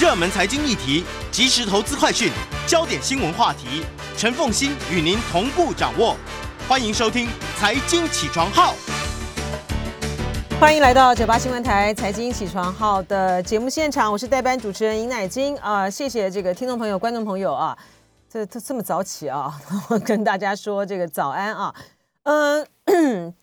热门财经议题、即时投资快讯、焦点新闻话题，陈凤欣与您同步掌握。欢迎收听《财经起床号》。欢迎来到九八新闻台财经起床号的节目现场，我是代班主持人尹乃金啊，谢谢这个听众朋友、观众朋友啊，这这这么早起啊，我 跟大家说这个早安啊，嗯。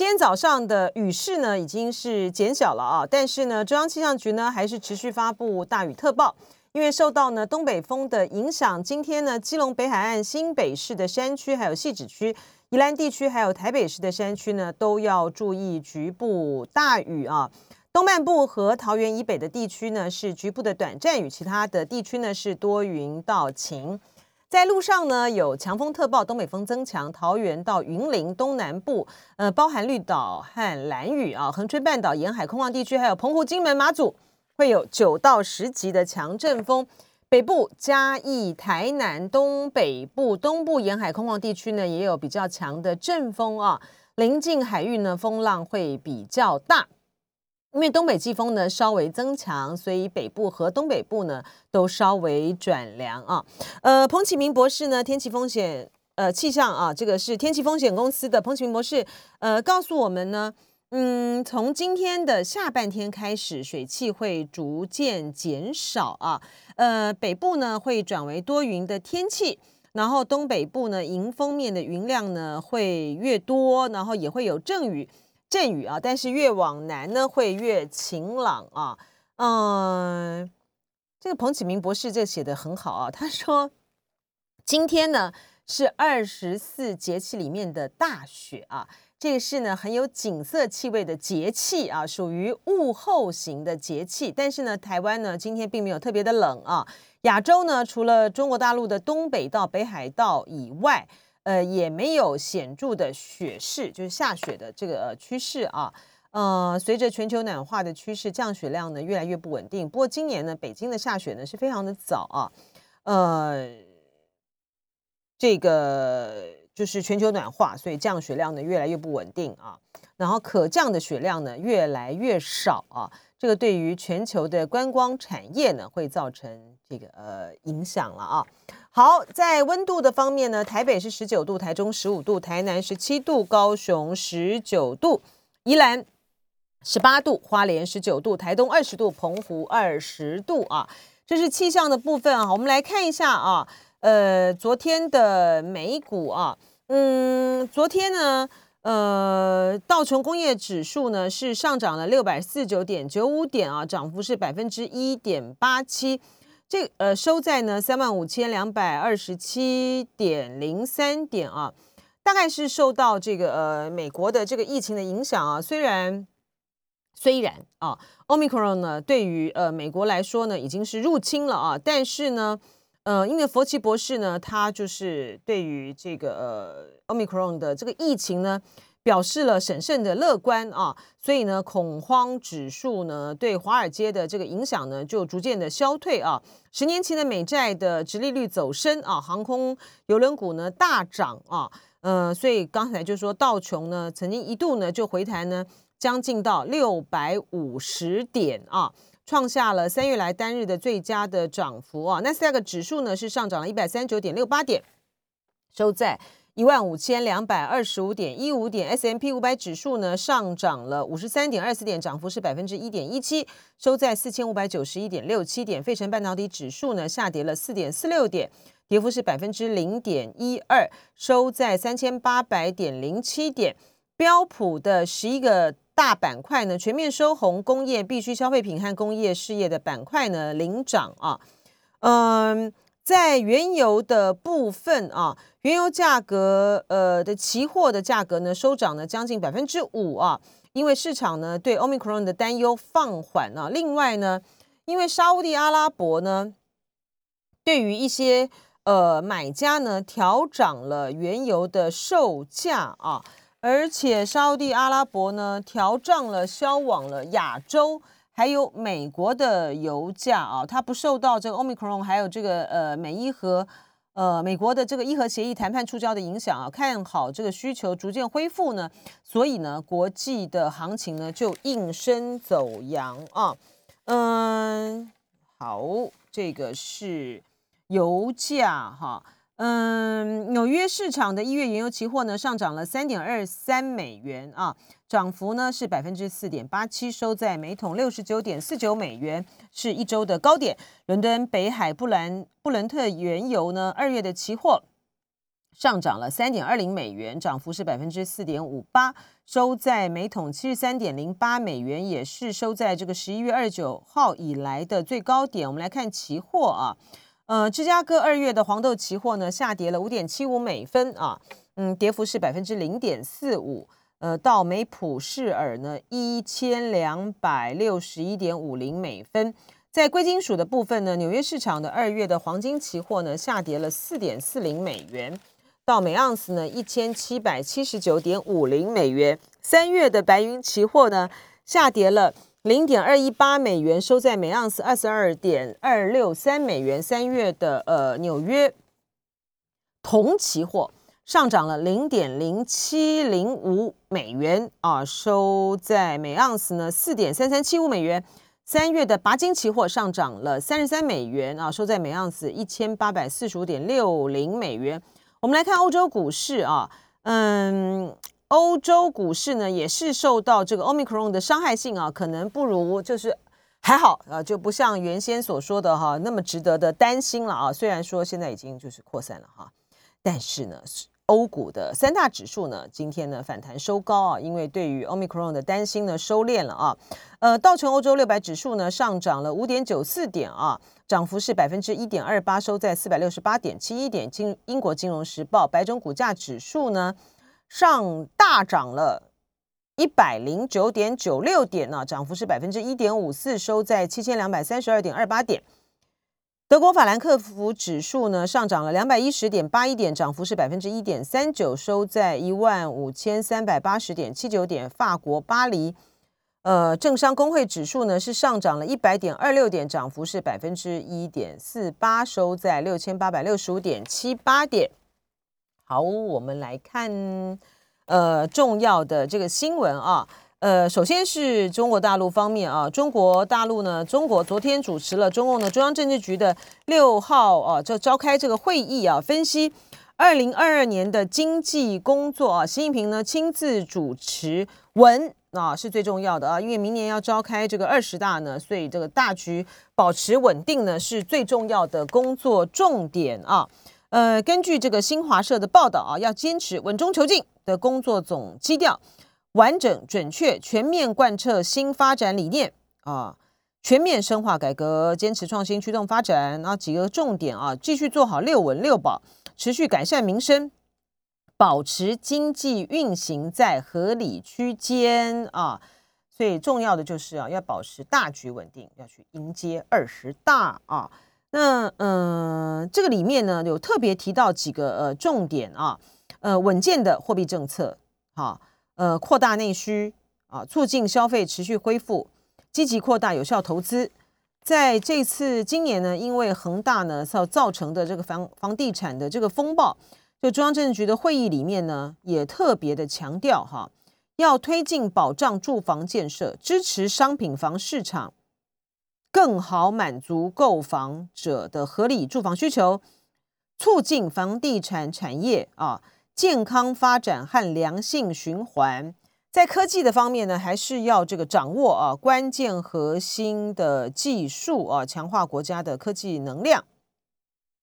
今天早上的雨势呢已经是减小了啊，但是呢，中央气象局呢还是持续发布大雨特报，因为受到呢东北风的影响，今天呢基隆北海岸新北市的山区、还有汐止区、宜兰地区、还有台北市的山区呢都要注意局部大雨啊。东半部和桃园以北的地区呢是局部的短暂雨，其他的地区呢是多云到晴。在路上呢，有强风特报，东北风增强，桃园到云林东南部，呃，包含绿岛和蓝屿啊，横吹半岛沿海空旷地区，还有澎湖、金门、马祖，会有九到十级的强阵风。北部嘉义、台南东北部、东部沿海空旷地区呢，也有比较强的阵风啊，临近海域呢，风浪会比较大。因为东北季风呢稍微增强，所以北部和东北部呢都稍微转凉啊。呃，彭启明博士呢，天气风险呃气象啊，这个是天气风险公司的彭启明博士，呃，告诉我们呢，嗯，从今天的下半天开始，水汽会逐渐减少啊。呃，北部呢会转为多云的天气，然后东北部呢迎风面的云量呢会越多，然后也会有阵雨。阵雨啊，但是越往南呢，会越晴朗啊。嗯，这个彭启明博士这写的很好啊。他说，今天呢是二十四节气里面的大雪啊，这个是呢很有景色气味的节气啊，属于物候型的节气。但是呢，台湾呢今天并没有特别的冷啊。亚洲呢，除了中国大陆的东北到北海道以外。呃，也没有显著的雪势，就是下雪的这个趋势啊。呃，随着全球暖化的趋势，降雪量呢越来越不稳定。不过今年呢，北京的下雪呢是非常的早啊。呃，这个就是全球暖化，所以降雪量呢越来越不稳定啊。然后可降的雪量呢越来越少啊。这个对于全球的观光产业呢会造成这个呃影响了啊。好，在温度的方面呢，台北是十九度，台中十五度，台南十七度，高雄十九度，宜兰十八度，花莲十九度，台东二十度，澎湖二十度啊。这是气象的部分啊。我们来看一下啊，呃，昨天的美股啊，嗯，昨天呢，呃，道琼工业指数呢是上涨了六百四十九点九五点啊，涨幅是百分之一点八七。这呃收在呢三万五千两百二十七点零三点啊，大概是受到这个呃美国的这个疫情的影响啊。虽然虽然啊，omicron 呢对于呃美国来说呢已经是入侵了啊，但是呢呃因为佛奇博士呢他就是对于这个呃 omicron 的这个疫情呢。表示了审慎的乐观啊，所以呢，恐慌指数呢对华尔街的这个影响呢就逐渐的消退啊。十年期的美债的直利率走升啊，航空邮轮股呢大涨啊，呃，所以刚才就说道琼呢曾经一度呢就回弹呢将近到六百五十点啊，创下了三月来单日的最佳的涨幅啊。那斯达克指数呢是上涨了一百三十九点六八点，收在。一万五千两百二十五点一五点，S M P 五百指数呢上涨了五十三点二四点，涨幅是百分之一点一七，收在四千五百九十一点六七点。费城半导体指数呢下跌了四点四六点，跌幅是百分之零点一二，收在三千八百点零七点。标普的十一个大板块呢全面收红，工业、必需消费品和工业事业的板块呢领涨啊，嗯。在原油的部分啊，原油价格呃的期货的价格呢收涨了将近百分之五啊，因为市场呢对 omicron 的担忧放缓了。另外呢，因为沙地阿拉伯呢对于一些呃买家呢调涨了原油的售价啊，而且沙地阿拉伯呢调涨了销往了亚洲。还有美国的油价啊，它不受到这个 omicron 还有这个呃美伊和呃美国的这个伊核协议谈判触礁的影响啊，看好这个需求逐渐恢复呢，所以呢，国际的行情呢就应声走阳啊。嗯，好，这个是油价哈。嗯，纽约市场的一月原油期货呢上涨了三点二三美元啊，涨幅呢是百分之四点八七，收在每桶六十九点四九美元，是一周的高点。伦敦北海布兰布伦特原油呢二月的期货上涨了三点二零美元，涨幅是百分之四点五八，收在每桶七十三点零八美元，也是收在这个十一月二十九号以来的最高点。我们来看期货啊。呃，芝加哥二月的黄豆期货呢下跌了五点七五美分啊，嗯，跌幅是百分之零点四五。呃，到美普世尔呢一千两百六十一点五零美分。在贵金属的部分呢，纽约市场的二月的黄金期货呢下跌了四点四零美元，到每盎司呢一千七百七十九点五零美元。三月的白银期货呢下跌了。零点二一八美元收在每盎司二十二点二六三美元。三月的呃纽约铜期货上涨了零点零七零五美元啊，收在每盎司呢四点三三七五美元。三月的钯金期货上涨了三十三美元啊，收在每盎司一千八百四十五点六零美元。我们来看欧洲股市啊，嗯。欧洲股市呢，也是受到这个 Omicron 的伤害性啊，可能不如就是还好啊，就不像原先所说的哈那么值得的担心了啊。虽然说现在已经就是扩散了哈，但是呢，欧股的三大指数呢，今天呢反弹收高啊，因为对于 Omicron 的担心呢收敛了啊。呃，道琼欧洲六百指数呢上涨了五点九四点啊，涨幅是百分之一点二八，收在四百六十八点七一点。金英国金融时报白种股价指数呢。上大涨了一百零九点九六点呢，涨幅是百分之一点五四，收在七千两百三十二点二八点。德国法兰克福指数呢上涨了两百一十点八一点，涨幅是百分之一点三九，收在一万五千三百八十点七九点。法国巴黎呃政商工会指数呢是上涨了一百点二六点，涨幅是百分之一点四八，收在六千八百六十五点七八点。好，我们来看，呃，重要的这个新闻啊，呃，首先是中国大陆方面啊，中国大陆呢，中国昨天主持了中共的中央政治局的六号啊，就召开这个会议啊，分析二零二二年的经济工作啊，习近平呢亲自主持，稳啊是最重要的啊，因为明年要召开这个二十大呢，所以这个大局保持稳定呢是最重要的工作重点啊。呃，根据这个新华社的报道啊，要坚持稳中求进的工作总基调，完整、准确、全面贯彻新发展理念啊，全面深化改革，坚持创新驱动发展啊，几个重点啊，继续做好六稳六保，持续改善民生，保持经济运行在合理区间啊，最重要的就是啊，要保持大局稳定，要去迎接二十大啊。那嗯，这个里面呢有特别提到几个呃重点啊，呃稳健的货币政策，好，呃扩大内需啊，促进消费持续恢复，积极扩大有效投资。在这次今年呢，因为恒大呢造造成的这个房房地产的这个风暴，就中央政治局的会议里面呢，也特别的强调哈，要推进保障住房建设，支持商品房市场。更好满足购房者的合理住房需求，促进房地产产业啊健康发展和良性循环。在科技的方面呢，还是要这个掌握啊关键核心的技术啊，强化国家的科技能量。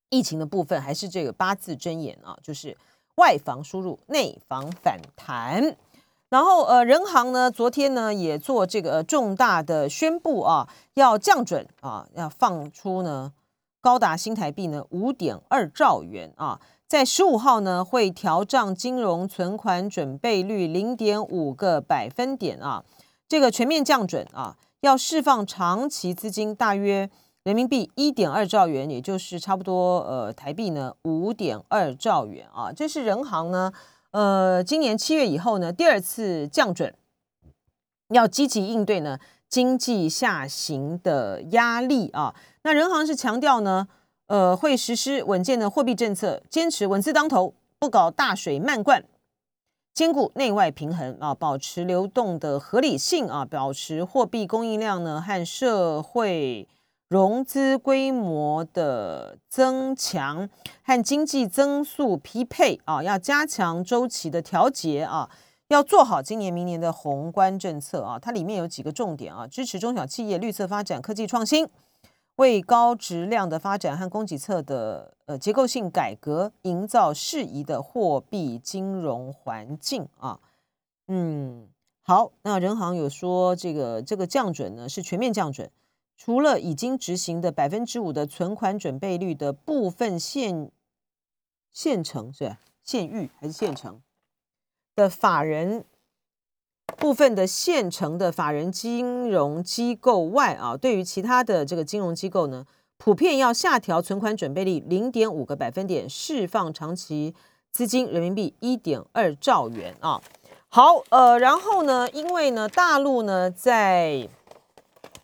疫情的部分还是这个八字真言啊，就是外防输入，内防反弹。然后，呃，人行呢，昨天呢也做这个重大的宣布啊，要降准啊，要放出呢高达新台币呢五点二兆元啊，在十五号呢会调涨金融存款准备率零点五个百分点啊，这个全面降准啊，要释放长期资金大约人民币一点二兆元，也就是差不多呃台币呢五点二兆元啊，这是人行呢。呃，今年七月以后呢，第二次降准，要积极应对呢经济下行的压力啊。那人行是强调呢，呃，会实施稳健的货币政策，坚持稳字当头，不搞大水漫灌，兼顾内外平衡啊，保持流动的合理性啊，保持货币供应量呢和社会融资规模的增强和经济增速匹配啊，要加强周期的调节啊，要做好今年明年的宏观政策啊。它里面有几个重点啊，支持中小企业绿色发展、科技创新，为高质量的发展和供给侧的呃结构性改革营造适宜的货币金融环境啊。嗯，好，那人行有说这个这个降准呢是全面降准。除了已经执行的百分之五的存款准备率的部分县县城是县域还是县城的法人部分的县城的法人金融机构外啊，对于其他的这个金融机构呢，普遍要下调存款准备率零点五个百分点，释放长期资金人民币一点二兆元啊。好，呃，然后呢，因为呢，大陆呢在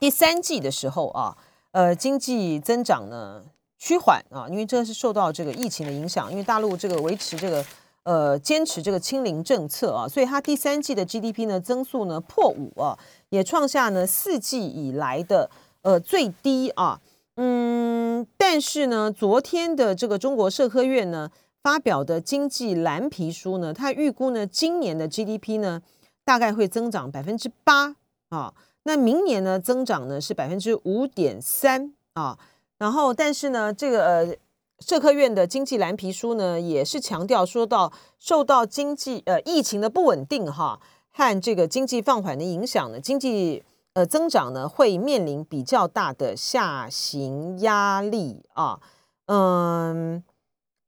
第三季的时候啊，呃，经济增长呢趋缓啊，因为这是受到这个疫情的影响，因为大陆这个维持这个呃坚持这个清零政策啊，所以它第三季的 GDP 呢增速呢破五啊，也创下呢四季以来的呃最低啊，嗯，但是呢，昨天的这个中国社科院呢发表的经济蓝皮书呢，它预估呢今年的 GDP 呢大概会增长百分之八啊。那明年呢，增长呢是百分之五点三啊，然后但是呢，这个呃，社科院的经济蓝皮书呢也是强调说到，受到经济呃疫情的不稳定哈和这个经济放缓的影响呢，经济呃增长呢会面临比较大的下行压力啊，嗯，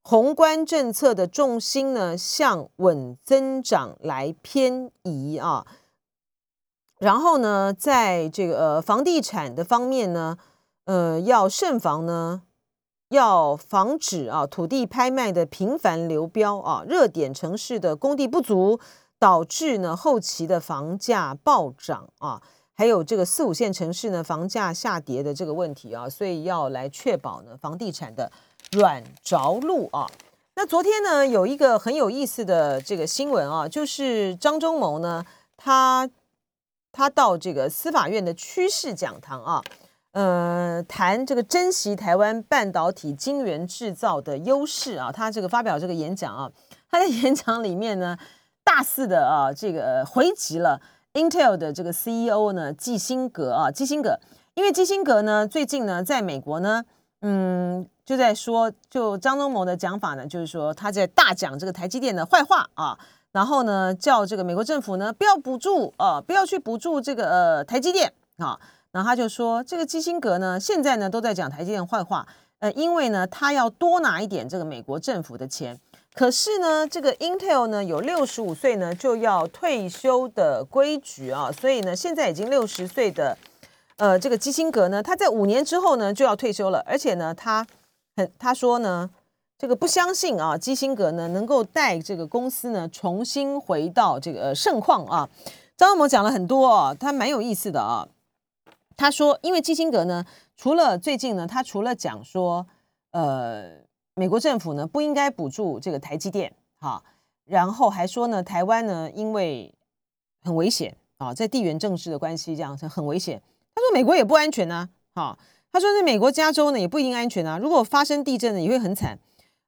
宏观政策的重心呢向稳增长来偏移啊。然后呢，在这个呃房地产的方面呢，呃，要慎防呢，要防止啊土地拍卖的频繁流标啊，热点城市的供地不足，导致呢后期的房价暴涨啊，还有这个四五线城市呢房价下跌的这个问题啊，所以要来确保呢房地产的软着陆啊。那昨天呢有一个很有意思的这个新闻啊，就是张忠谋呢他。他到这个司法院的趋势讲堂啊，呃，谈这个珍惜台湾半导体晶圆制造的优势啊，他这个发表这个演讲啊，他在演讲里面呢，大肆的啊，这个回击了 Intel 的这个 CEO 呢，基辛格啊，基辛格，因为基辛格呢，最近呢，在美国呢，嗯，就在说，就张忠谋的讲法呢，就是说他在大讲这个台积电的坏话啊。然后呢，叫这个美国政府呢不要补助啊，不要去补助这个呃台积电啊。然后他就说，这个基辛格呢现在呢都在讲台积电坏话，呃，因为呢他要多拿一点这个美国政府的钱。可是呢，这个 Intel 呢有六十五岁呢就要退休的规矩啊，所以呢现在已经六十岁的呃这个基辛格呢，他在五年之后呢就要退休了，而且呢他很他说呢。这个不相信啊，基辛格呢能够带这个公司呢重新回到这个盛况啊。张忠谋讲了很多哦，他蛮有意思的啊。他说，因为基辛格呢，除了最近呢，他除了讲说，呃，美国政府呢不应该补助这个台积电哈，然后还说呢，台湾呢因为很危险啊，在地缘政治的关系这样子很危险。他说美国也不安全呐，哈，他说在美国加州呢也不一定安全啊，如果发生地震呢也会很惨。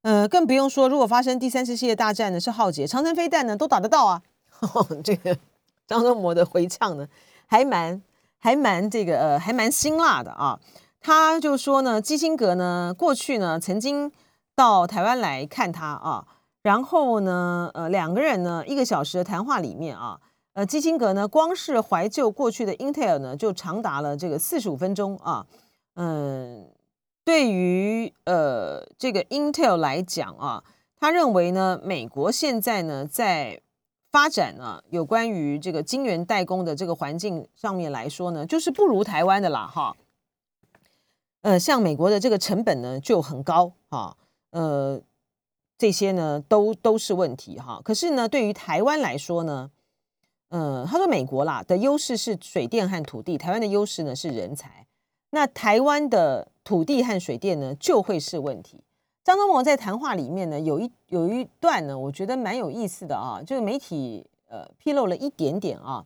呃，更不用说，如果发生第三次世界大战呢，是浩劫，长城飞弹呢都打得到啊。这个张忠谋的回呛呢，还蛮还蛮这个呃，还蛮辛辣的啊。他就说呢，基辛格呢过去呢曾经到台湾来看他啊，然后呢呃两个人呢一个小时的谈话里面啊，呃基辛格呢光是怀旧过去的 Intel 呢就长达了这个四十五分钟啊，嗯。对于呃这个 Intel 来讲啊，他认为呢，美国现在呢在发展呢有关于这个晶圆代工的这个环境上面来说呢，就是不如台湾的啦哈。呃，像美国的这个成本呢就很高哈，呃这些呢都都是问题哈。可是呢，对于台湾来说呢，呃，他说美国啦的优势是水电和土地，台湾的优势呢是人才。那台湾的土地和水电呢，就会是问题。张忠谋在谈话里面呢，有一有一段呢，我觉得蛮有意思的啊，就是媒体呃披露了一点点啊。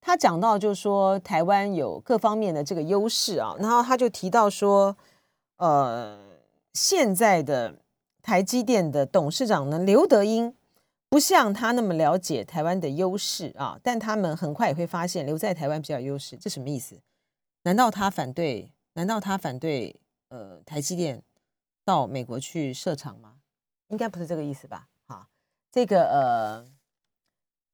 他讲到就是说台湾有各方面的这个优势啊，然后他就提到说，呃，现在的台积电的董事长呢刘德英不像他那么了解台湾的优势啊，但他们很快也会发现留在台湾比较优势，这什么意思？难道他反对？难道他反对？呃，台积电到美国去设厂吗？应该不是这个意思吧？哈，这个呃，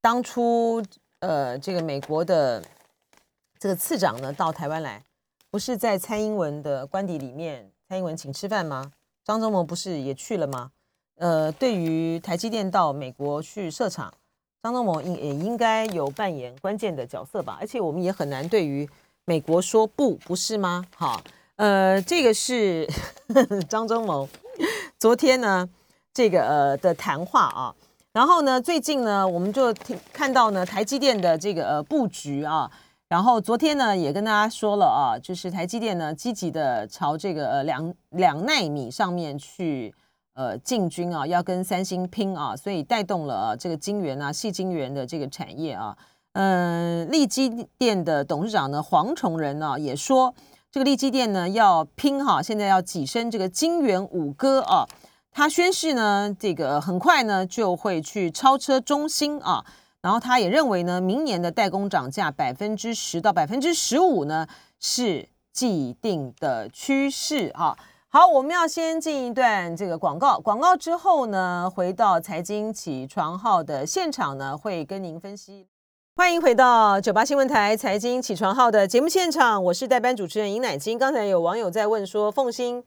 当初。呃，这个美国的这个次长呢，到台湾来，不是在蔡英文的官邸里面，蔡英文请吃饭吗？张忠谋不是也去了吗？呃，对于台积电到美国去设厂，张忠谋应也应该有扮演关键的角色吧？而且我们也很难对于美国说不，不是吗？好，呃，这个是 张忠谋昨天呢这个呃的谈话啊。然后呢，最近呢，我们就听看到呢，台积电的这个呃布局啊。然后昨天呢，也跟大家说了啊，就是台积电呢，积极的朝这个呃两两纳米上面去呃进军啊，要跟三星拼啊，所以带动了这个晶圆啊、细晶圆的这个产业啊。嗯，利基电的董事长呢，黄崇仁呢，也说这个利基电呢要拼哈，现在要跻身这个金元五哥啊。他宣誓呢，这个很快呢就会去超车中兴啊，然后他也认为呢，明年的代工涨价百分之十到百分之十五呢是既定的趋势啊。好，我们要先进一段这个广告，广告之后呢，回到财经起床号的现场呢，会跟您分析。欢迎回到九八新闻台财经起床号的节目现场，我是代班主持人尹乃金。刚才有网友在问说，凤欣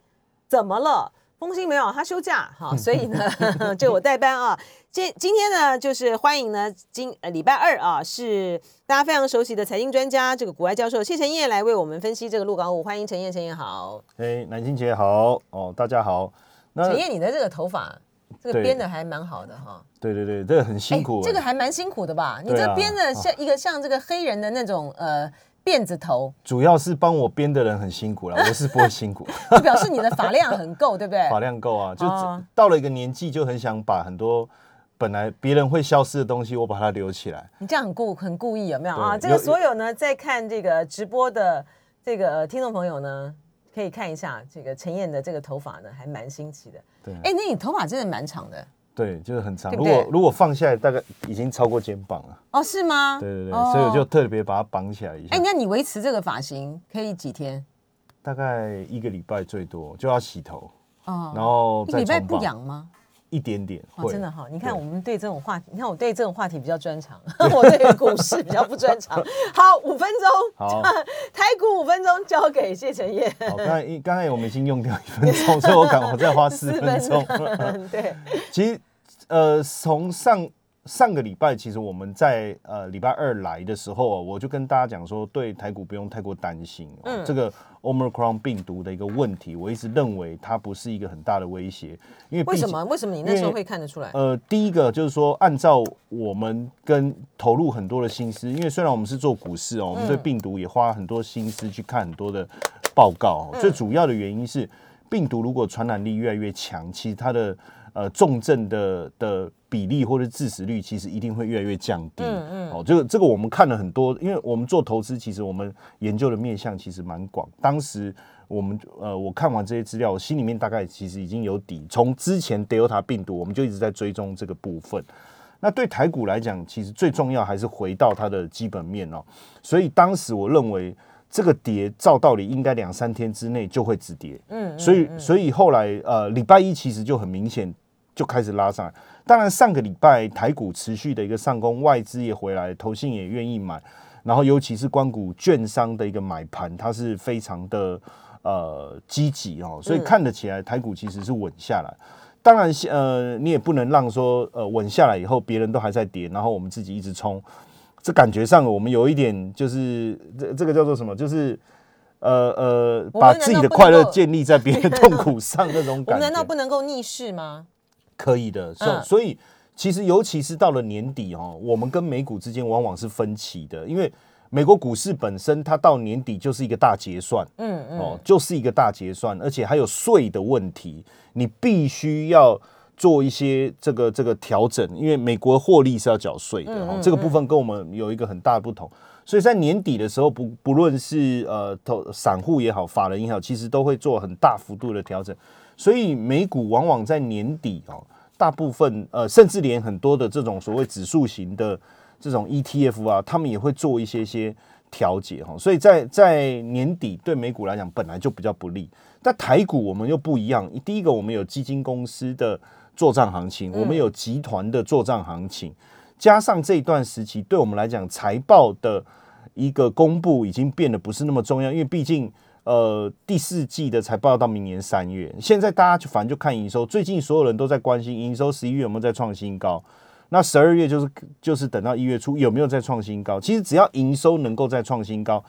怎么了？风兴没有，他休假哈，所以呢，就我代班啊。今今天呢，就是欢迎呢，今呃礼拜二啊，是大家非常熟悉的财经专家，这个古外教授谢晨燕来为我们分析这个陆港股。欢迎陈燕，陈燕好。哎，南京姐好哦，大家好。那陈燕，你的这个头发，这个编的还蛮好的哈。对对对，这个很辛苦。这个还蛮辛苦的吧？你这编的像一个像这个黑人的那种呃。辫子头，主要是帮我编的人很辛苦了，我是不会辛苦。就表示你的发量很够，对不对？发量够啊，就到了一个年纪，就很想把很多本来别人会消失的东西，我把它留起来。你这样很故很故意，有没有啊？这个所有呢，在看这个直播的这个听众朋友呢，可以看一下这个陈燕的这个头发呢，还蛮新奇的。对，哎，那你头发真的蛮长的。对，就是很长。如果如果放下来，大概已经超过肩膀了。哦，是吗？对对对，所以我就特别把它绑起来一下。哎，那你维持这个发型可以几天？大概一个礼拜最多，就要洗头。哦。然后。一礼拜不痒吗？一点点，真的哈！你看，我们对这种话题，你看我对这种话题比较专长，我对股市比较不专长。好，五分钟，好，台股五分钟交给谢承业。好，刚才刚才我们已经用掉一分钟，所以我赶我再花四分钟。对，其实呃，从上。上个礼拜，其实我们在呃礼拜二来的时候，我就跟大家讲说，对台股不用太过担心。嗯，这个 Omicron 病毒的一个问题，我一直认为它不是一个很大的威胁。因为为什么？为什么你那时候会看得出来？呃，第一个就是说，按照我们跟投入很多的心思，因为虽然我们是做股市哦，我们对病毒也花很多心思去看很多的报告。最主要的原因是，病毒如果传染力越来越强，其实它的呃重症的的。比例或者致死率其实一定会越来越降低。嗯嗯，哦，这个这个我们看了很多，因为我们做投资，其实我们研究的面向其实蛮广。当时我们呃，我看完这些资料，我心里面大概其实已经有底。从之前 Delta 病毒，我们就一直在追踪这个部分。那对台股来讲，其实最重要还是回到它的基本面哦。所以当时我认为这个跌，照道理应该两三天之内就会止跌。嗯，所以所以后来呃，礼拜一其实就很明显就开始拉上来。当然，上个礼拜台股持续的一个上攻，外资也回来，投信也愿意买，然后尤其是关谷券商的一个买盘，它是非常的呃积极哦，所以看得起来台股其实是稳下来。当然，呃，你也不能让说呃稳下来以后别人都还在跌，然后我们自己一直冲，这感觉上我们有一点就是这这个叫做什么？就是呃呃，把自己的快乐建立在别人痛苦上那种感觉。难道不能够逆势吗？可以的，所所以其实尤其是到了年底哦，我们跟美股之间往往是分歧的，因为美国股市本身它到年底就是一个大结算，嗯嗯，哦，就是一个大结算，而且还有税的问题，你必须要做一些这个这个调整，因为美国获利是要缴税的，这个部分跟我们有一个很大的不同，所以在年底的时候，不不论是呃投散户也好，法人也好，其实都会做很大幅度的调整。所以美股往往在年底哦，大部分呃，甚至连很多的这种所谓指数型的这种 ETF 啊，他们也会做一些些调节哈。所以在在年底对美股来讲本来就比较不利，但台股我们又不一样。第一个，我们有基金公司的做账行情，我们有集团的做账行情，加上这一段时期对我们来讲财报的一个公布已经变得不是那么重要，因为毕竟。呃，第四季的财报到明年三月，现在大家就反正就看营收。最近所有人都在关心营收，十一月有没有再创新高？那十二月就是就是等到一月初有没有再创新高？其实只要营收能够再创新高，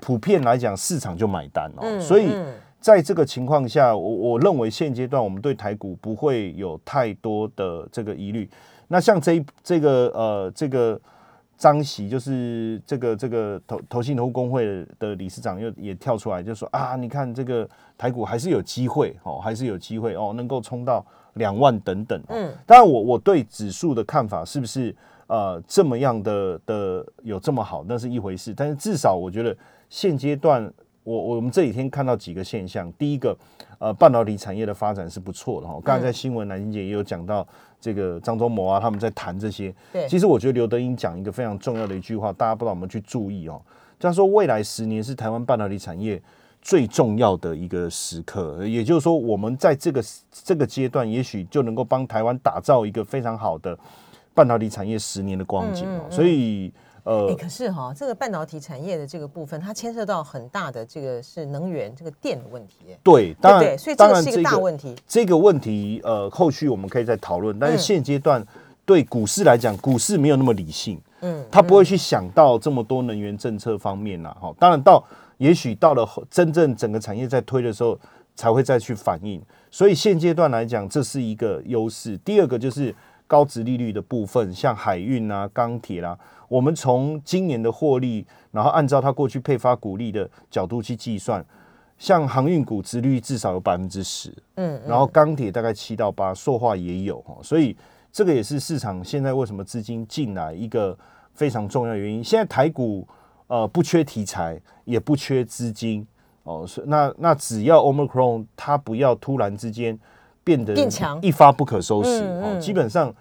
普遍来讲市场就买单哦。所以在这个情况下，我我认为现阶段我们对台股不会有太多的这个疑虑。那像这这个呃这个。张喜就是这个这个投投信投顾工会的理事长，又也跳出来就说啊，你看这个台股还是有机会哦，还是有机会哦，能够冲到两万等等。嗯，当然我我对指数的看法是不是呃这么样的的有这么好，那是一回事。但是至少我觉得现阶段。我我们这几天看到几个现象，第一个，呃，半导体产业的发展是不错的哈。刚才在新闻，南京姐也有讲到这个张忠谋啊，他们在谈这些。对，其实我觉得刘德英讲一个非常重要的一句话，大家不知道我们去注意哦。他说，未来十年是台湾半导体产业最重要的一个时刻，也就是说，我们在这个这个阶段，也许就能够帮台湾打造一个非常好的半导体产业十年的光景哦。所以。呃，可是哈，这个半导体产业的这个部分，它牵涉到很大的这个是能源这个电的问题。对，当然，所以这个是一个大问题。这个问题，呃，后续我们可以再讨论。但是现阶段对股市来讲，股市没有那么理性，嗯，他不会去想到这么多能源政策方面呐。哈，当然到也许到了真正整个产业在推的时候，才会再去反应。所以现阶段来讲，这是一个优势。第二个就是高值利率的部分，像海运啊、钢铁啦。我们从今年的获利，然后按照它过去配发股利的角度去计算，像航运股值率至少有百分之十，嗯，然后钢铁大概七到八，塑化也有哈，所以这个也是市场现在为什么资金进来一个非常重要的原因。现在台股呃不缺题材，也不缺资金哦，那那只要 Omicron 它不要突然之间变得变强，一发不可收拾哦，基本上。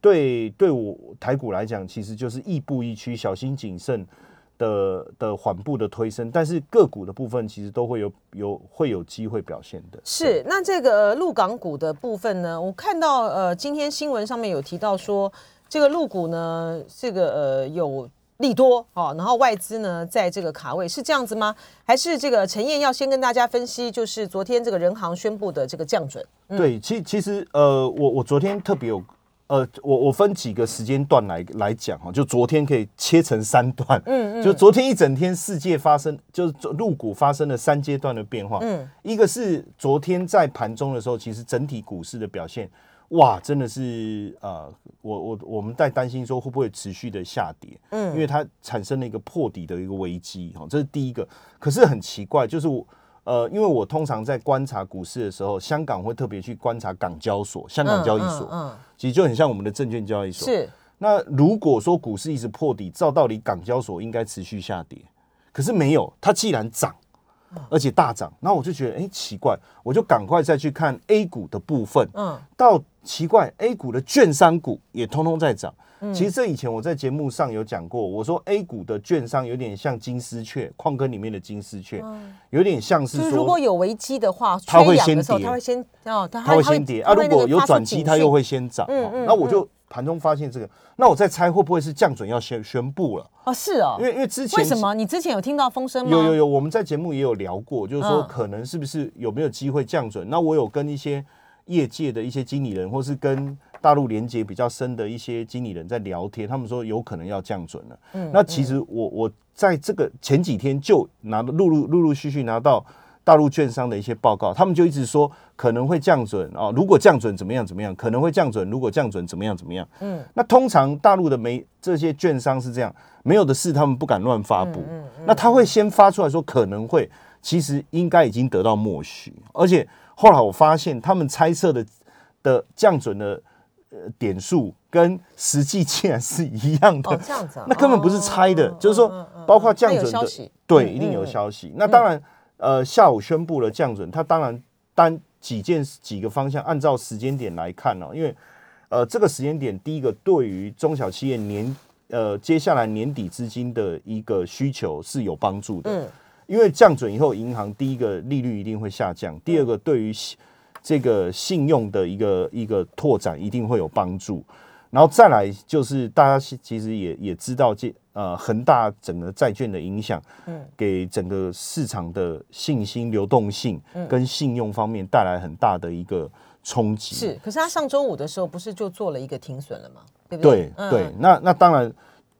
对，对我台股来讲，其实就是亦步亦趋、小心谨慎的的缓步的推升，但是个股的部分其实都会有有会有机会表现的。是，那这个陆港股的部分呢？我看到呃，今天新闻上面有提到说，这个陆股呢，这个呃有利多哦，然后外资呢在这个卡位，是这样子吗？还是这个陈燕要先跟大家分析，就是昨天这个人行宣布的这个降准？对，其其实呃，我我昨天特别有。呃，我我分几个时间段来来讲哈，就昨天可以切成三段，嗯嗯，就昨天一整天世界发生，就是入股发生了三阶段的变化，嗯，一个是昨天在盘中的时候，其实整体股市的表现，哇，真的是呃，我我我们在担心说会不会持续的下跌，嗯，因为它产生了一个破底的一个危机哈，这是第一个，可是很奇怪，就是我。呃，因为我通常在观察股市的时候，香港会特别去观察港交所、香港交易所，嗯，其实就很像我们的证券交易所。是。那如果说股市一直破底，照道理港交所应该持续下跌，可是没有，它既然涨，而且大涨，那我就觉得，哎，奇怪，我就赶快再去看 A 股的部分，嗯，到奇怪，A 股的券商股也通通在涨。其实这以前我在节目上有讲过，我说 A 股的券商有点像金丝雀，矿坑里面的金丝雀，有点像是说如果有危机的话，它会先跌，它会先哦，它会先跌啊。如果有转机，它又会先涨嗯。那我就盘中发现这个，那我在猜会不会是降准要宣宣布了？哦，是哦，因为因为之前为什么你之前有听到风声吗？有有有，我们在节目也有聊过，就是说可能是不是有没有机会降准？那我有跟一些业界的一些经理人，或是跟。大陆连接比较深的一些经理人在聊天，他们说有可能要降准了。嗯，那其实我我在这个前几天就拿陆陆陆陆续续拿到大陆券商的一些报告，他们就一直说可能会降准啊，如果降准怎么样怎么样，可能会降准，如果降准怎么样怎么样。嗯，那通常大陆的没这些券商是这样，没有的事他们不敢乱发布。嗯嗯，那他会先发出来说可能会，其实应该已经得到默许，而且后来我发现他们猜测的的降准的。呃点数跟实际竟然是一样的，哦，这样子啊，那根本不是猜的，哦就是说包括降准的对，嗯一定有嗯消息。那当然，呃，下午宣布了降准，它当然单几件几个方向，按照时间点来看哦，因为呃这个时间点，第一个对于中小企业年呃接下来年底资金的一个需求是有帮助的，嗯因为降准以后，银行第一个利率一定会下降，第二个对于信这个信用的一个一个拓展一定会有帮助。然后再来就是大家其其实也也知道这呃恒大整个债券的影响，嗯给整个市场的信心、流动性跟信用方面带来很大的一个冲击。是，可是他上周五的时候不是就做了一个停损了吗？对不对嗯对，那那当然，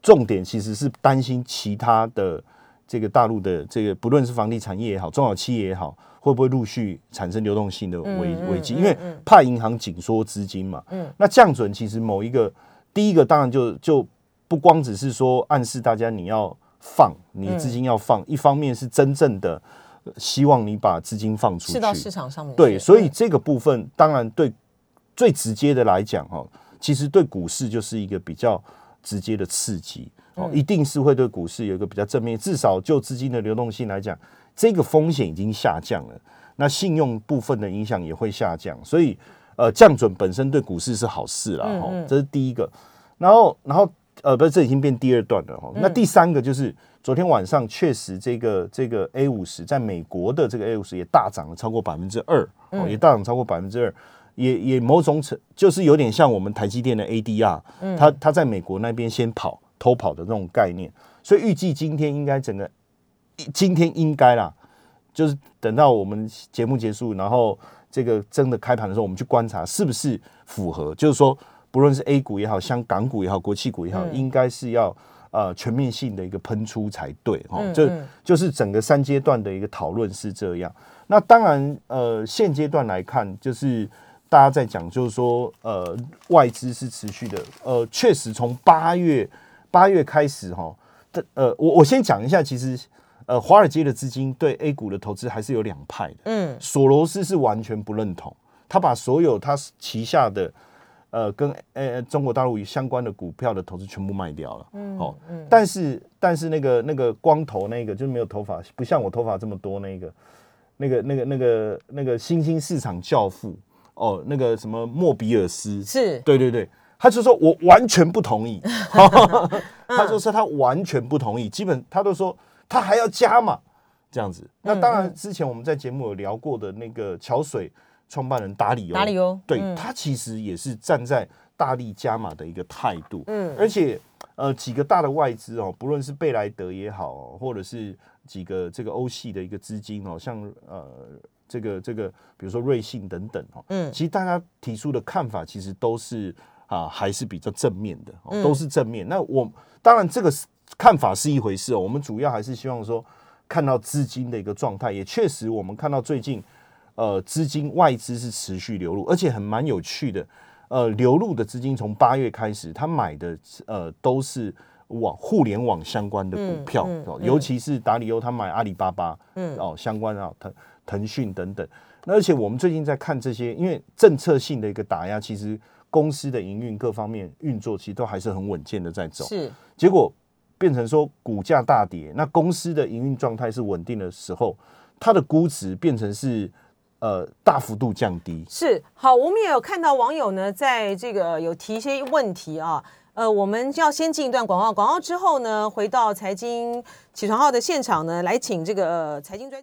重点其实是担心其他的这个大陆的这个，不论是房地产业也好，中小企业也好，会不会陆续产生流动性的危嗯危机？嗯因为嗯怕银行紧缩资金嘛。嗯那降准其实某一个第一个当然就就不光只是说暗示大家你要放，你的资金要放，一方面是真正的呃希望你把资金放出去，是到市场上面去。对，所以嗯这个部分当然对最直接的来讲哈，其实对股市就是一个比较直接的刺激哦，嗯。一定是会对股市有一个比较正面，至少就资金的流动性来讲，这个风险已经下降了，那信用部分的影响也会下降，所以呃降准本身对股市是好事啦，哈、嗯嗯。这是第一个，然后然后呃不是这已经变第二段了哈，嗯。那第三个就是。昨天晚上确实，这个这个 A 五十在美国的这个 A 五十也大涨了超过百分之二，哦，也大涨超过百分之二，也也某种程就是有点像我们台积电的 ADR，它它在美国那边先跑偷跑的这种概念，所以预计今天应该整个今天应该啦，就是等到我们节目结束，然后这个真的开盘的时候，我们去观察是不是符合，就是说不论是 A 股也好，香港股也好，国企股也好，应该是要。呃，全面性的一个喷出才对哦，就嗯嗯就是整个三阶段的一个讨论是这样。那当然，呃，现阶段来看，就是大家在讲，就是说，呃，外资是持续的，呃，确实从八月八月开始哈，这呃，我我先讲一下，其实呃，华尔街的资金对 A 股的投资还是有两派的，嗯。索罗斯是完全不认同，他把所有他旗下的呃跟呃中国大陆相关的股票的投资全部卖掉了。嗯哦嗯。但是但是那个那个光头那个就是没有头发，不像我头发这么多那个。那个那个那个那个新兴市场教父哦，那个什么莫比尔斯，是。对对对，他就说我完全不同意，他就说他完全不同意，基本他都说他还要加码这样子。那当然，之前我们在节目有聊过的那个桥水创办人达里欧，达里哦？对、嗯。他其实也是站在大力加码的一个态度，嗯。而且呃几个大的外资哦，不论是贝莱德也好、哦，或者是几个这个欧系的一个资金哦，像呃这个这个比如说瑞信等等哦，嗯。其实大家提出的看法其实都是啊还是比较正面的、都是正面。那我当然这个是看法是一回事哦，我们主要还是希望说看到资金的一个状态，也确实我们看到最近呃资金外资是持续流入，而且很蛮有趣的。呃，流入的资金从八月开始，他买的呃都是网互联网相关的股票、尤其是达里欧他买阿里巴巴，嗯哦相关啊腾腾讯等等。那而且我们最近在看这些，因为政策性的一个打压，其实公司的营运各方面运作其实都还是很稳健的在走。是结果变成说股价大跌，那公司的营运状态是稳定的时候，它的估值变成是呃大幅度降低。是好，我们也有看到网友呢，在这个有提一些问题啊。呃，我们要先进一段广告，广告之后呢，回到财经起床号的现场呢，来请这个、呃财经专。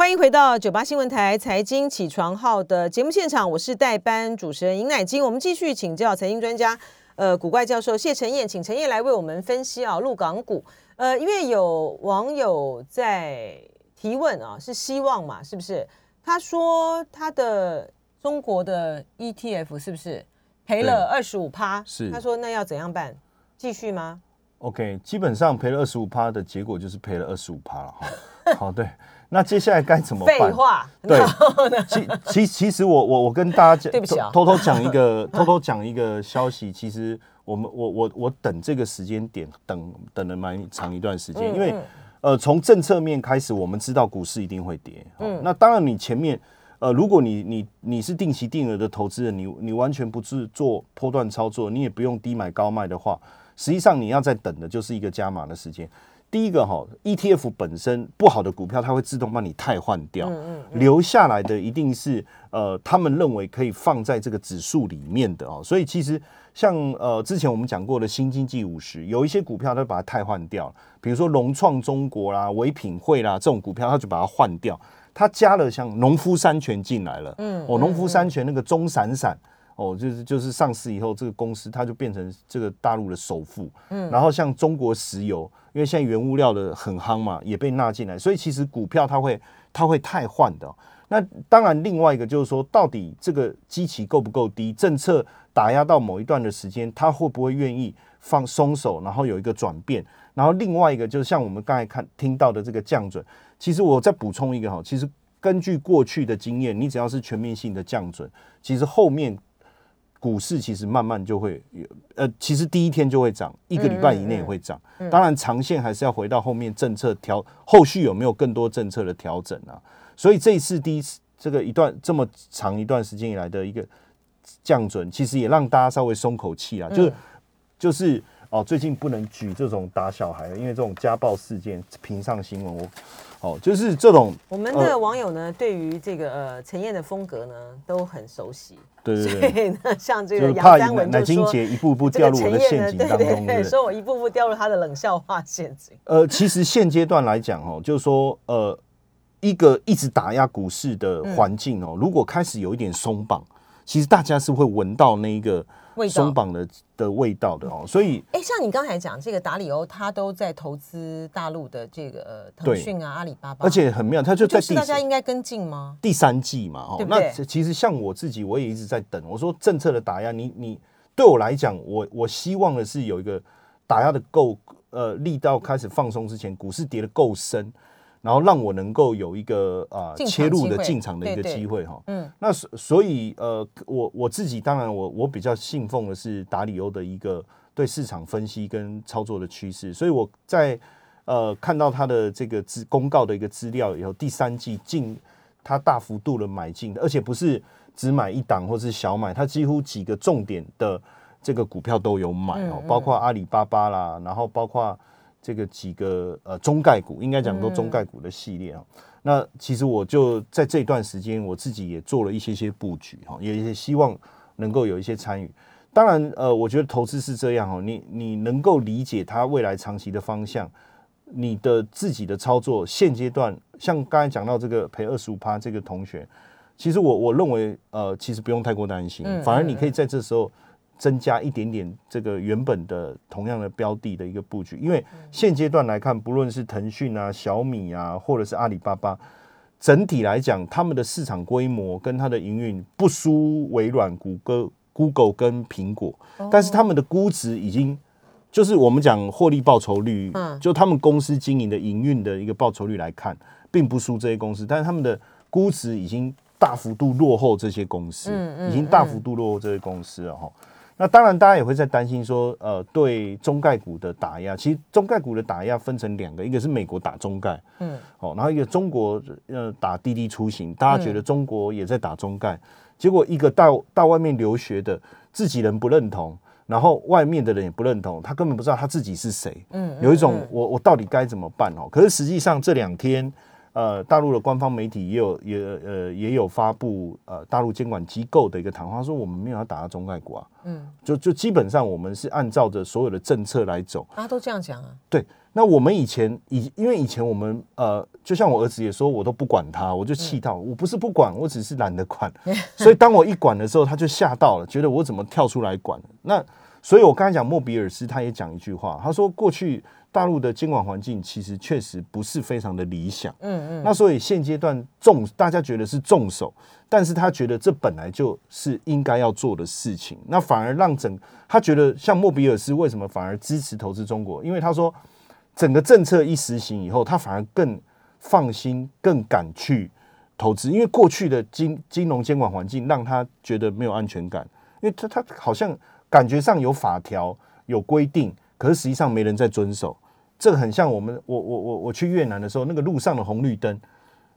欢迎回到九八新闻台财经起床号的节目现场，我是代班主持人尹乃金。我们继续请教财经专家，呃，古怪教授谢晨燕，请陈燕来为我们分析啊，陆港股。呃，因为有网友在提问啊，是希望嘛，是不是？他说他的中国的 ETF 是不是赔了二十五趴？是他说那要怎样办？继续吗？OK，基本上赔了二十五趴的结果就是赔了二十五趴了哈。好，对，那接下来该怎么办？废话，对，其其其实我我我跟大家讲，对不起啊偷偷偷讲一个 偷偷讲一个消息，其实我们我我我等这个时间点等等了蛮长一段时间，因为嗯呃从政策面开始，我们知道股市一定会跌，嗯，那当然你前面呃，如果你你你是定期定额的投资人，你你完全不是做波段操作，你也不用低买高卖的话，实际上你要在等的就是一个加码的时间。第一个哈，ETF 本身不好的股票，它会自动帮你汰换掉，留下来的一定是呃，他们认为可以放在这个指数里面的哦。所以其实像呃之前我们讲过的新经济五十，有一些股票它把它汰换掉，比如说融创中国啦、唯品会啦这种股票，它就把它换掉，它加了像农夫山泉进来了，嗯，哦，农夫山泉那个钟闪闪。哦，就是就是上市以后，这个公司它就变成这个大陆的首富。嗯，然后像中国石油，因为现在原物料的很夯嘛，也被纳进来，所以其实股票它会它会太换的。那当然，另外一个就是说，到底这个基期够不够低？政策打压到某一段的时间，它会不会愿意放松手，然后有一个转变？然后另外一个就是像我们刚才看听到的这个降准，其实我再补充一个哈，其实根据过去的经验，你只要是全面性的降准，其实后面。股市其实慢慢就会，呃，其实第一天就会涨，一个礼拜以内也会涨。当然，长线还是要回到后面政策调，后续有没有更多政策的调整啊？所以这一次第一次这个一段这么长一段时间以来的一个降准，其实也让大家稍微松口气啊。就是就是哦，最近不能举这种打小孩，因为这种家暴事件频上新闻，我。哦，就是这种。我们的网友呢，对于这个呃陈燕的风格呢，都很熟悉。对对对。呢，像这个杨三文就说，一步步掉入我的陷阱当中，对，说我一步步掉入他的冷笑话陷阱。呃，其实现阶段来讲，哦，就是说，呃，一个一直打压股市的环境哦，如果开始有一点松绑，其实大家是会闻到那一个。松绑的的味道的哦，所以哎，像你刚才讲这个达里欧，他都在投资大陆的这个呃腾讯啊、阿里巴巴，而且很妙，他就在大家应该跟进吗？第三季嘛，哦，那其实像我自己，我也一直在等。我说政策的打压，你你对我来讲，我我希望的是有一个打压的够呃力道开始放松之前，股市跌的够深。然后让我能够有一个啊切入的进场的一个机会哈，嗯，那所所以呃我我自己当然我我比较信奉的是达里欧的一个对市场分析跟操作的趋势，所以我在呃看到他的这个资公告的一个资料以后，第三季进他大幅度的买进，而且不是只买一档或是小买，他几乎几个重点的这个股票都有买哦，包括阿里巴巴啦，然后包括。这个几个呃中概股，应该讲都中概股的系列啊。那其实我就在这段时间，我自己也做了一些些布局哈，也也希望能够有一些参与。当然，呃，我觉得投资是这样哦，你你能够理解它未来长期的方向，你的自己的操作现阶段，像刚才讲到这个赔二十五趴这个同学，其实我我认为呃，其实不用太过担心，反而你可以在这时候。增加一点点这个原本的同样的标的的一个布局，因为现阶段来看，不论是腾讯啊、小米啊，或者是阿里巴巴，整体来讲，他们的市场规模跟它的营运不输微软、谷歌、Google 跟苹果，但是他们的估值已经就是我们讲获利报酬率，就他们公司经营的营运的一个报酬率来看，并不输这些公司，但是他们的估值已经大幅度落后这些公司，已经大幅度落后这些公司了哈。那当然，大家也会在担心说，呃，对中概股的打压。其实中概股的打压分成两个，一个是美国打中概，嗯，哦，然后一个中国呃打滴滴出行。大家觉得中国也在打中概，结果一个到到外面留学的自己人不认同，然后外面的人也不认同，他根本不知道他自己是谁，嗯，有一种我我到底该怎么办哦？可是实际上这两天。呃，大陆的官方媒体也有也呃也有发布呃大陆监管机构的一个谈话，说我们没有要打到中概股啊，嗯，就就基本上我们是按照着所有的政策来走，大家都这样讲啊。对，那我们以前以因为以前我们呃，就像我儿子也说，我都不管他，我就气到，我不是不管，我只是懒得管，所以当我一管的时候，他就吓到了，觉得我怎么跳出来管？那所以我刚才讲莫比尔斯，他也讲一句话，他说过去。大陆的监管环境其实确实不是非常的理想，嗯嗯，那所以现阶段重大家觉得是重手，但是他觉得这本来就是应该要做的事情，那反而让整他觉得像莫比尔斯为什么反而支持投资中国？因为他说整个政策一实行以后，他反而更放心、更敢去投资，因为过去的金金融监管环境让他觉得没有安全感，因为他他好像感觉上有法条有规定。可是实际上没人在遵守，这个很像我们我我我我去越南的时候，那个路上的红绿灯，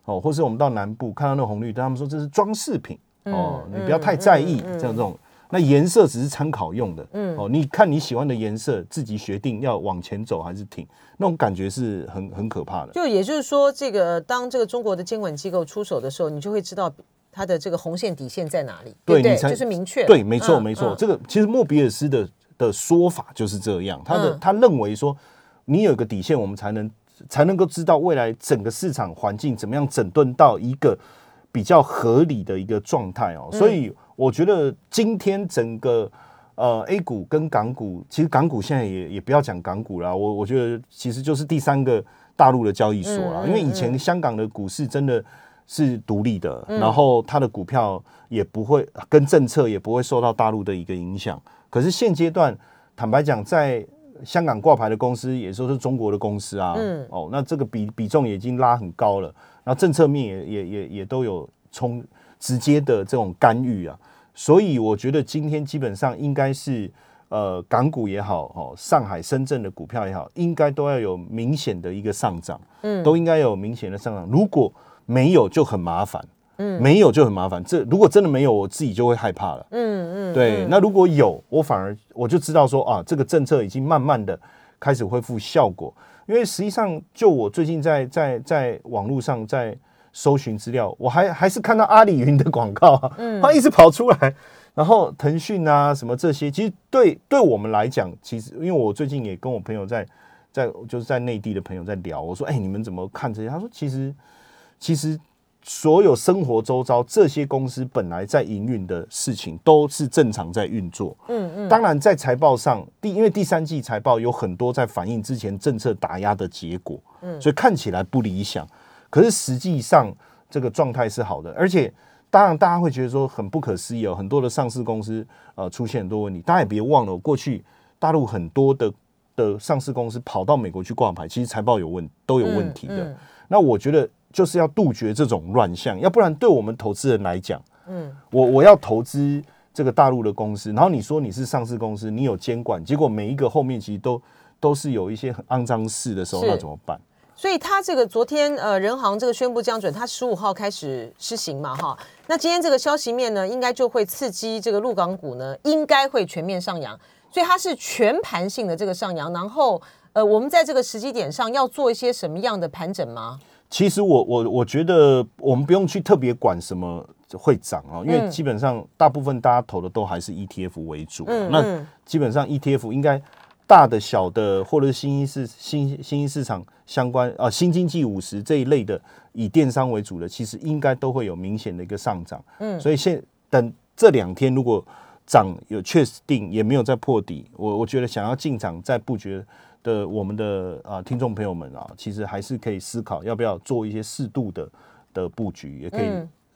哦，或是我们到南部看到那红绿灯，他们说这是装饰品哦，你不要太在意这样这种。那颜色只是参考用的，嗯，哦，你看你喜欢的颜色，自己决定要往前走还是停，那种感觉是很很可怕的。就也就是说，这个当这个中国的监管机构出手的时候，你就会知道它的这个红线底线在哪里，对对？就是明确。对，没错，没错。这个其实莫比尔斯的的说法就是这样，他的他认为说，你有个底线，我们才能才能够知道未来整个市场环境怎么样整顿到一个比较合理的一个状态哦，所以。我觉得今天整个呃 A 股跟港股，其实港股现在也也不要讲港股了，我我觉得其实就是第三个大陆的交易所了，因为以前香港的股市真的是独立的，然后它的股票也不会跟政策也不会受到大陆的一个影响。可是现阶段，坦白讲，在香港挂牌的公司也都是中国的公司啊，嗯哦，那这个比比重已经拉很高了，然后政策面也也也也都有冲。直接的这种干预啊，所以我觉得今天基本上应该是呃港股也好哦，上海、深圳的股票也好，应该都要有明显的一个上涨，嗯，都应该有明显的上涨。如果没有就很麻烦，嗯，没有就很麻烦。这如果真的没有，我自己就会害怕了，嗯嗯，对。那如果有，我反而我就知道说啊，这个政策已经慢慢的开始恢复效果，因为实际上就我最近在在在网络上在。搜寻资料，我还还是看到阿里云的广告，嗯，它一直跑出来，然后腾讯啊什么这些，其实对对我们来讲，其实因为我最近也跟我朋友在在就是在内地的朋友在聊，我说，哎，你们怎么看这些？他说，其实其实所有生活周遭这些公司本来在营运的事情都是正常在运作，嗯嗯，当然在财报上，第因为第三季财报有很多在反映之前政策打压的结果，嗯，所以看起来不理想。可是实际上这个状态是好的，而且当然大家会觉得说很不可思议哦，很多的上市公司呃出现很多问题，大家也别忘了过去大陆很多的的上市公司跑到美国去挂牌，其实财报有问都有问题的。那我觉得就是要杜绝这种乱象，要不然对我们投资人来讲，嗯，我我要投资这个大陆的公司，然后你说你是上市公司，你有监管，结果每一个后面其实都都是有一些很肮脏事的时候，那怎么办？所以他这个昨天呃，人行这个宣布降准，他十五号开始施行嘛，哈。那今天这个消息面呢，应该就会刺激这个陆港股呢，应该会全面上扬。所以它是全盘性的这个上扬。然后呃，我们在这个时机点上要做一些什么样的盘整吗？其实我我我觉得我们不用去特别管什么会涨啊，因为基本上大部分大家投的都还是 ETF 为主。嗯，那基本上 ETF 应该。大的、小的，或者是新兴市、新新兴市场相关啊，新经济五十这一类的，以电商为主的，其实应该都会有明显的一个上涨。嗯，所以现等这两天，如果涨有确定，也没有再破底，我我觉得想要进场再布局的我们的啊听众朋友们啊，其实还是可以思考要不要做一些适度的的布局，也可以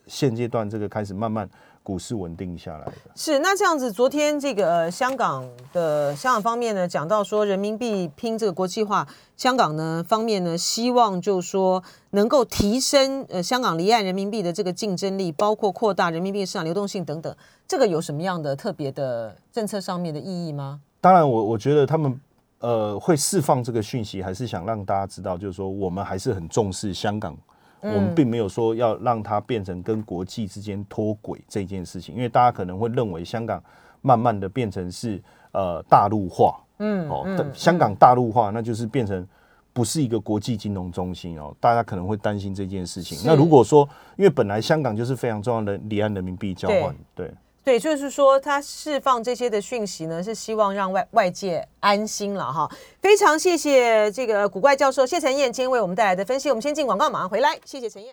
现阶段这个开始慢慢。股市稳定下来的是那这样子，昨天这个香港的香港方面呢，讲到说人民币拼这个国际化，香港呢方面呢希望就说能够提升呃香港离岸人民币的这个竞争力，包括扩大人民币市场流动性等等，这个有什么样的特别的政策上面的意义吗？当然，我我觉得他们呃会释放这个讯息，还是想让大家知道，就是说我们还是很重视香港。我们并没有说要让它变成跟国际之间脱轨这件事情，因为大家可能会认为香港慢慢的变成是呃大陆化，嗯，哦，香港大陆化，那就是变成不是一个国际金融中心哦，大家可能会担心这件事情。那如果说，因为本来香港就是非常重要的离岸人民币交换，对。对，就是说，他释放这些的讯息呢，是希望让外外界安心了哈。非常谢谢这个古怪教授谢晨燕今天为我们带来的分析。我们先进广告，马上回来。谢谢陈燕。